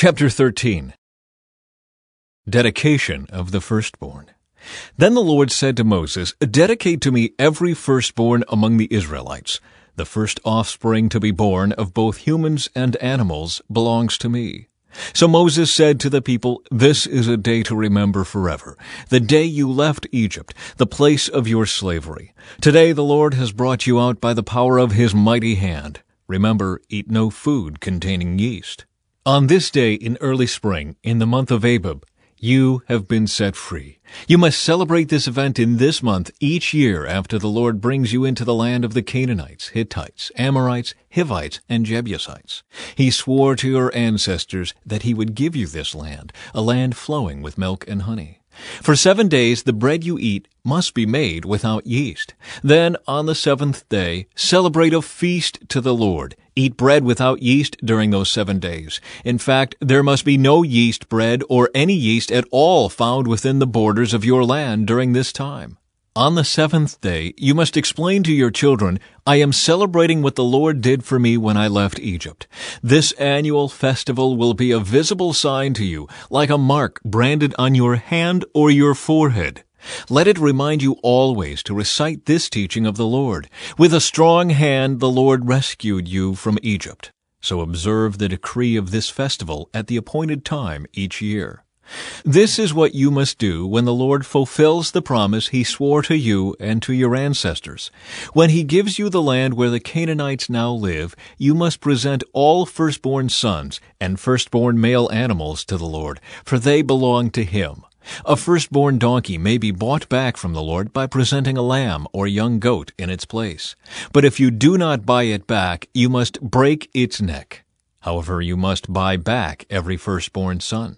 Chapter 13 Dedication of the Firstborn. Then the Lord said to Moses, Dedicate to me every firstborn among the Israelites. The first offspring to be born of both humans and animals belongs to me. So Moses said to the people, This is a day to remember forever, the day you left Egypt, the place of your slavery. Today the Lord has brought you out by the power of his mighty hand. Remember, eat no food containing yeast. On this day in early spring, in the month of Abib, you have been set free. You must celebrate this event in this month each year after the Lord brings you into the land of the Canaanites, Hittites, Amorites, Hivites, and Jebusites. He swore to your ancestors that he would give you this land, a land flowing with milk and honey. For seven days the bread you eat must be made without yeast. Then on the seventh day celebrate a feast to the Lord. Eat bread without yeast during those seven days. In fact, there must be no yeast bread or any yeast at all found within the borders of your land during this time. On the seventh day, you must explain to your children, I am celebrating what the Lord did for me when I left Egypt. This annual festival will be a visible sign to you, like a mark branded on your hand or your forehead. Let it remind you always to recite this teaching of the Lord. With a strong hand the Lord rescued you from Egypt. So observe the decree of this festival at the appointed time each year. This is what you must do when the Lord fulfills the promise he swore to you and to your ancestors. When he gives you the land where the Canaanites now live, you must present all firstborn sons and firstborn male animals to the Lord, for they belong to him. A firstborn donkey may be bought back from the Lord by presenting a lamb or young goat in its place. But if you do not buy it back, you must break its neck. However, you must buy back every firstborn son.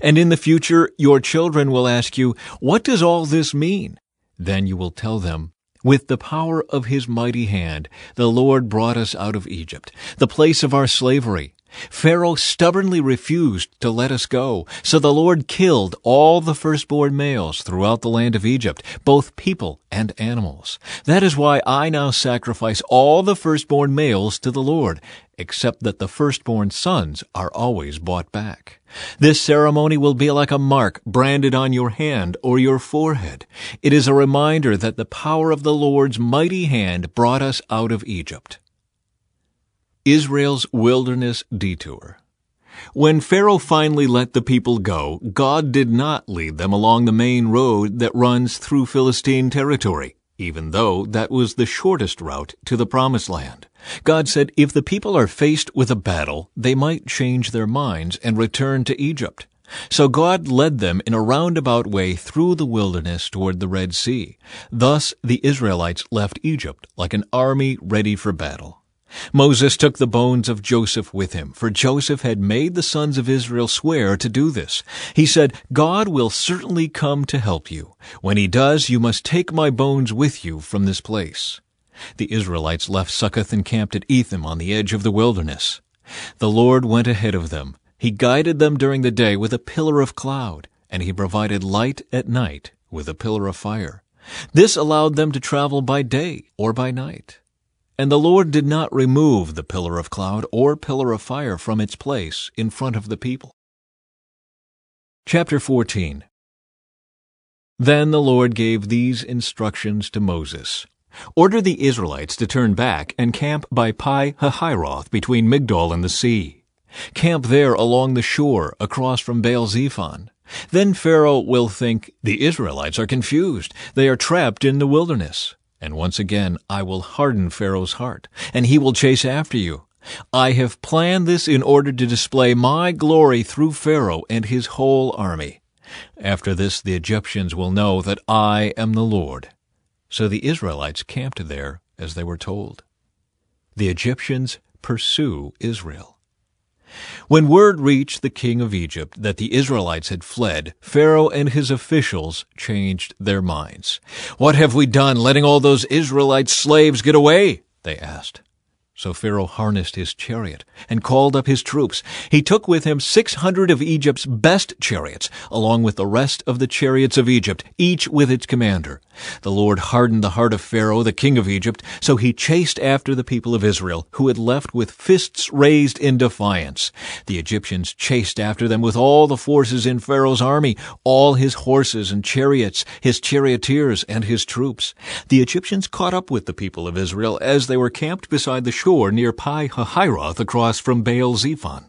And in the future, your children will ask you, What does all this mean? Then you will tell them, With the power of his mighty hand, the Lord brought us out of Egypt, the place of our slavery. Pharaoh stubbornly refused to let us go, so the Lord killed all the firstborn males throughout the land of Egypt, both people and animals. That is why I now sacrifice all the firstborn males to the Lord, except that the firstborn sons are always bought back. This ceremony will be like a mark branded on your hand or your forehead. It is a reminder that the power of the Lord's mighty hand brought us out of Egypt. Israel's wilderness detour. When Pharaoh finally let the people go, God did not lead them along the main road that runs through Philistine territory, even though that was the shortest route to the Promised Land. God said if the people are faced with a battle, they might change their minds and return to Egypt. So God led them in a roundabout way through the wilderness toward the Red Sea. Thus the Israelites left Egypt like an army ready for battle. Moses took the bones of Joseph with him, for Joseph had made the sons of Israel swear to do this. He said, God will certainly come to help you. When he does, you must take my bones with you from this place. The Israelites left Succoth and camped at Etham on the edge of the wilderness. The Lord went ahead of them. He guided them during the day with a pillar of cloud, and he provided light at night with a pillar of fire. This allowed them to travel by day or by night. And the Lord did not remove the pillar of cloud or pillar of fire from its place in front of the people. Chapter 14 Then the Lord gave these instructions to Moses. Order the Israelites to turn back and camp by Pi Hahiroth between Migdol and the sea. Camp there along the shore across from Baal Zephon. Then Pharaoh will think the Israelites are confused. They are trapped in the wilderness. And once again I will harden Pharaoh's heart, and he will chase after you. I have planned this in order to display my glory through Pharaoh and his whole army. After this the Egyptians will know that I am the Lord. So the Israelites camped there as they were told. The Egyptians pursue Israel. When word reached the king of Egypt that the Israelites had fled, Pharaoh and his officials changed their minds. What have we done letting all those Israelite slaves get away? They asked. So Pharaoh harnessed his chariot and called up his troops. He took with him six hundred of Egypt's best chariots, along with the rest of the chariots of Egypt, each with its commander. The Lord hardened the heart of Pharaoh, the king of Egypt, so he chased after the people of Israel, who had left with fists raised in defiance. The Egyptians chased after them with all the forces in Pharaoh's army, all his horses and chariots, his charioteers and his troops. The Egyptians caught up with the people of Israel as they were camped beside the shore near Pi Hahiroth across from Baal Zephon.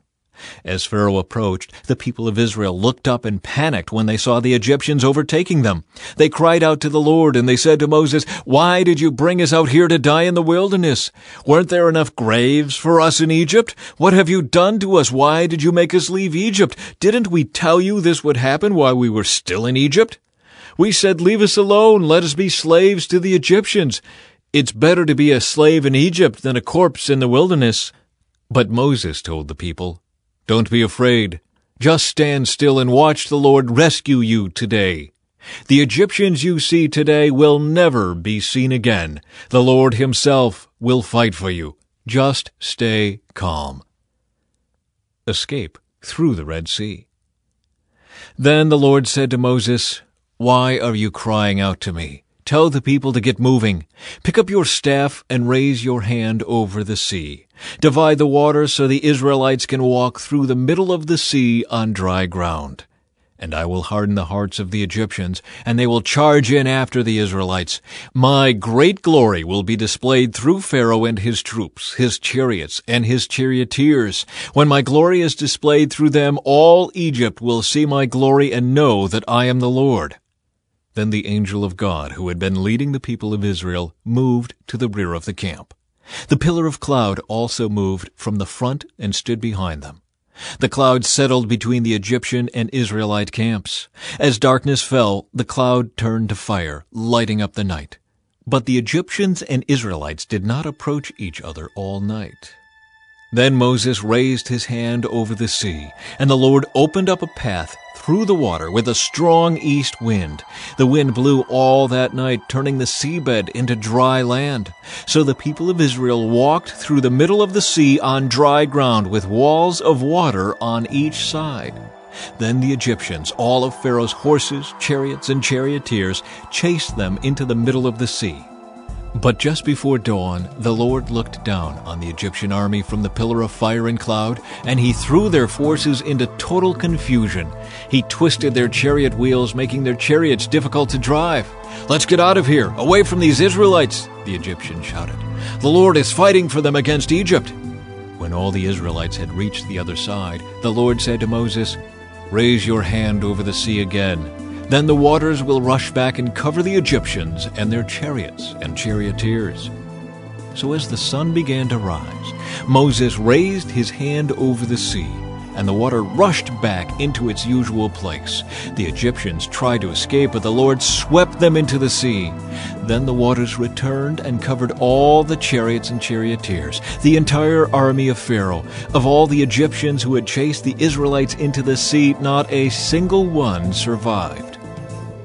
As Pharaoh approached, the people of Israel looked up and panicked when they saw the Egyptians overtaking them. They cried out to the Lord, and they said to Moses, Why did you bring us out here to die in the wilderness? Weren't there enough graves for us in Egypt? What have you done to us? Why did you make us leave Egypt? Didn't we tell you this would happen while we were still in Egypt? We said, Leave us alone, let us be slaves to the Egyptians. It's better to be a slave in Egypt than a corpse in the wilderness. But Moses told the people, Don't be afraid. Just stand still and watch the Lord rescue you today. The Egyptians you see today will never be seen again. The Lord himself will fight for you. Just stay calm. Escape through the Red Sea. Then the Lord said to Moses, Why are you crying out to me? Tell the people to get moving. Pick up your staff and raise your hand over the sea. Divide the water so the Israelites can walk through the middle of the sea on dry ground. And I will harden the hearts of the Egyptians, and they will charge in after the Israelites. My great glory will be displayed through Pharaoh and his troops, his chariots, and his charioteers. When my glory is displayed through them, all Egypt will see my glory and know that I am the Lord. Then the angel of God, who had been leading the people of Israel, moved to the rear of the camp. The pillar of cloud also moved from the front and stood behind them. The cloud settled between the Egyptian and Israelite camps. As darkness fell, the cloud turned to fire, lighting up the night. But the Egyptians and Israelites did not approach each other all night. Then Moses raised his hand over the sea, and the Lord opened up a path through the water with a strong east wind. The wind blew all that night, turning the seabed into dry land. So the people of Israel walked through the middle of the sea on dry ground with walls of water on each side. Then the Egyptians, all of Pharaoh's horses, chariots, and charioteers, chased them into the middle of the sea. But just before dawn, the Lord looked down on the Egyptian army from the pillar of fire and cloud, and he threw their forces into total confusion. He twisted their chariot wheels, making their chariots difficult to drive. Let's get out of here, away from these Israelites, the Egyptians shouted. The Lord is fighting for them against Egypt. When all the Israelites had reached the other side, the Lord said to Moses, Raise your hand over the sea again then the waters will rush back and cover the Egyptians and their chariots and charioteers. So as the sun began to rise, Moses raised his hand over the sea, and the water rushed back into its usual place. The Egyptians tried to escape, but the Lord swept them into the sea. Then the waters returned and covered all the chariots and charioteers, the entire army of Pharaoh. Of all the Egyptians who had chased the Israelites into the sea, not a single one survived.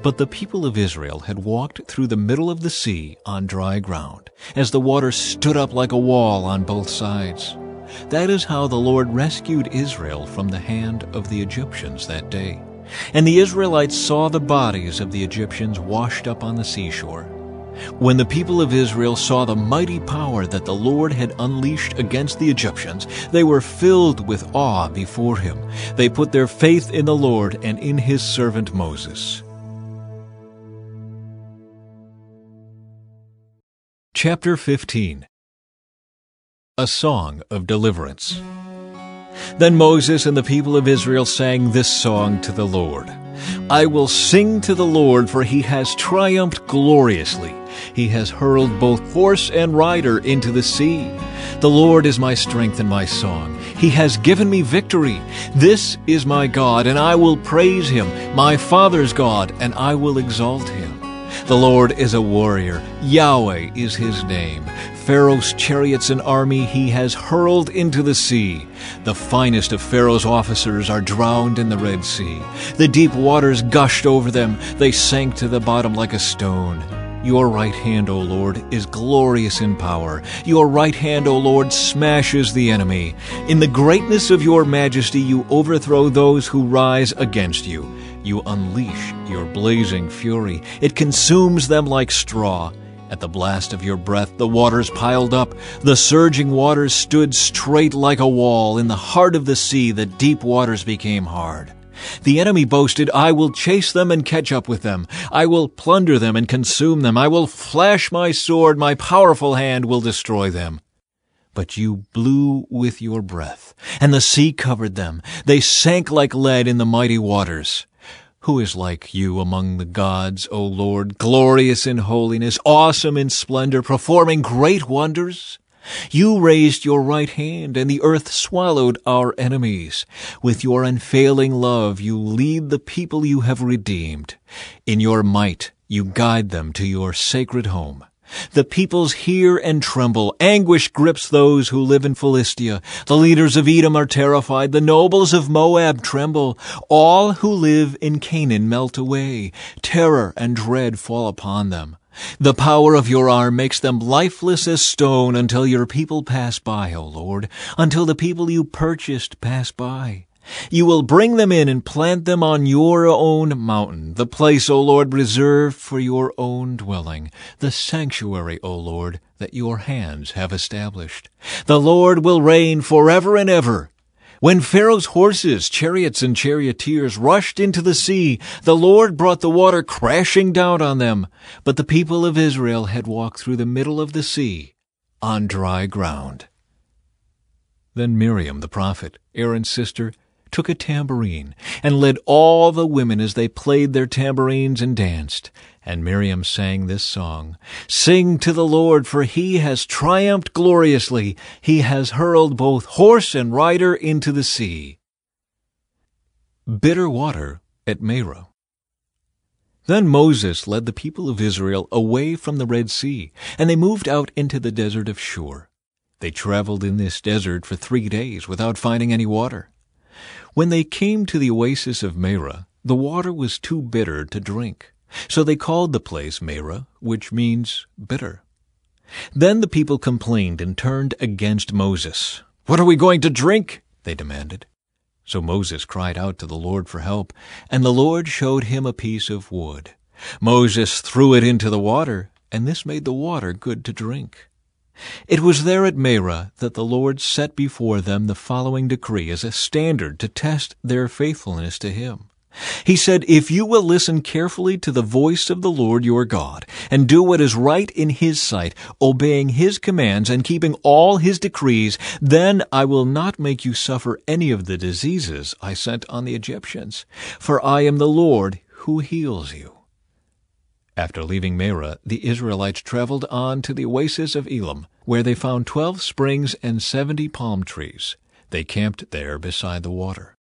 But the people of Israel had walked through the middle of the sea on dry ground, as the water stood up like a wall on both sides. That is how the Lord rescued Israel from the hand of the Egyptians that day. And the Israelites saw the bodies of the Egyptians washed up on the seashore. When the people of Israel saw the mighty power that the Lord had unleashed against the Egyptians, they were filled with awe before him. They put their faith in the Lord and in his servant Moses. Chapter 15 A Song of Deliverance Then Moses and the people of Israel sang this song to the Lord. I will sing to the Lord, for he has triumphed gloriously. He has hurled both horse and rider into the sea. The Lord is my strength and my song. He has given me victory. This is my God, and I will praise him, my Father's God, and I will exalt him. The Lord is a warrior. Yahweh is his name. Pharaoh's chariots and army he has hurled into the sea. The finest of Pharaoh's officers are drowned in the Red Sea. The deep waters gushed over them. They sank to the bottom like a stone. Your right hand, O Lord, is glorious in power. Your right hand, O Lord, smashes the enemy. In the greatness of your majesty, you overthrow those who rise against you. You unleash your blazing fury. It consumes them like straw. At the blast of your breath, the waters piled up. The surging waters stood straight like a wall. In the heart of the sea, the deep waters became hard. The enemy boasted, I will chase them and catch up with them. I will plunder them and consume them. I will flash my sword. My powerful hand will destroy them. But you blew with your breath, and the sea covered them. They sank like lead in the mighty waters. Who is like you among the gods, O Lord, glorious in holiness, awesome in splendor, performing great wonders? You raised your right hand, and the earth swallowed our enemies. With your unfailing love, you lead the people you have redeemed. In your might, you guide them to your sacred home. The peoples hear and tremble. Anguish grips those who live in Philistia. The leaders of Edom are terrified. The nobles of Moab tremble. All who live in Canaan melt away. Terror and dread fall upon them. The power of your arm makes them lifeless as stone until your people pass by, O Lord, until the people you purchased pass by. You will bring them in and plant them on your own mountain, the place, O Lord, reserved for your own dwelling, the sanctuary, O Lord, that your hands have established. The Lord will reign forever and ever. When Pharaoh's horses, chariots, and charioteers rushed into the sea, the Lord brought the water crashing down on them. But the people of Israel had walked through the middle of the sea on dry ground. Then Miriam the prophet, Aaron's sister, took a tambourine and led all the women as they played their tambourines and danced. And Miriam sang this song Sing to the Lord, for he has triumphed gloriously. He has hurled both horse and rider into the sea. Bitter water at Marah. Then Moses led the people of Israel away from the Red Sea, and they moved out into the desert of Shur. They traveled in this desert for three days without finding any water. When they came to the oasis of Marah, the water was too bitter to drink. So they called the place Marah, which means bitter. Then the people complained and turned against Moses. What are we going to drink? they demanded. So Moses cried out to the Lord for help, and the Lord showed him a piece of wood. Moses threw it into the water, and this made the water good to drink. It was there at Marah that the Lord set before them the following decree as a standard to test their faithfulness to Him. He said, If you will listen carefully to the voice of the Lord your God, and do what is right in his sight, obeying his commands and keeping all his decrees, then I will not make you suffer any of the diseases I sent on the Egyptians, for I am the Lord who heals you. After leaving Marah, the Israelites traveled on to the oasis of Elim, where they found twelve springs and seventy palm trees. They camped there beside the water.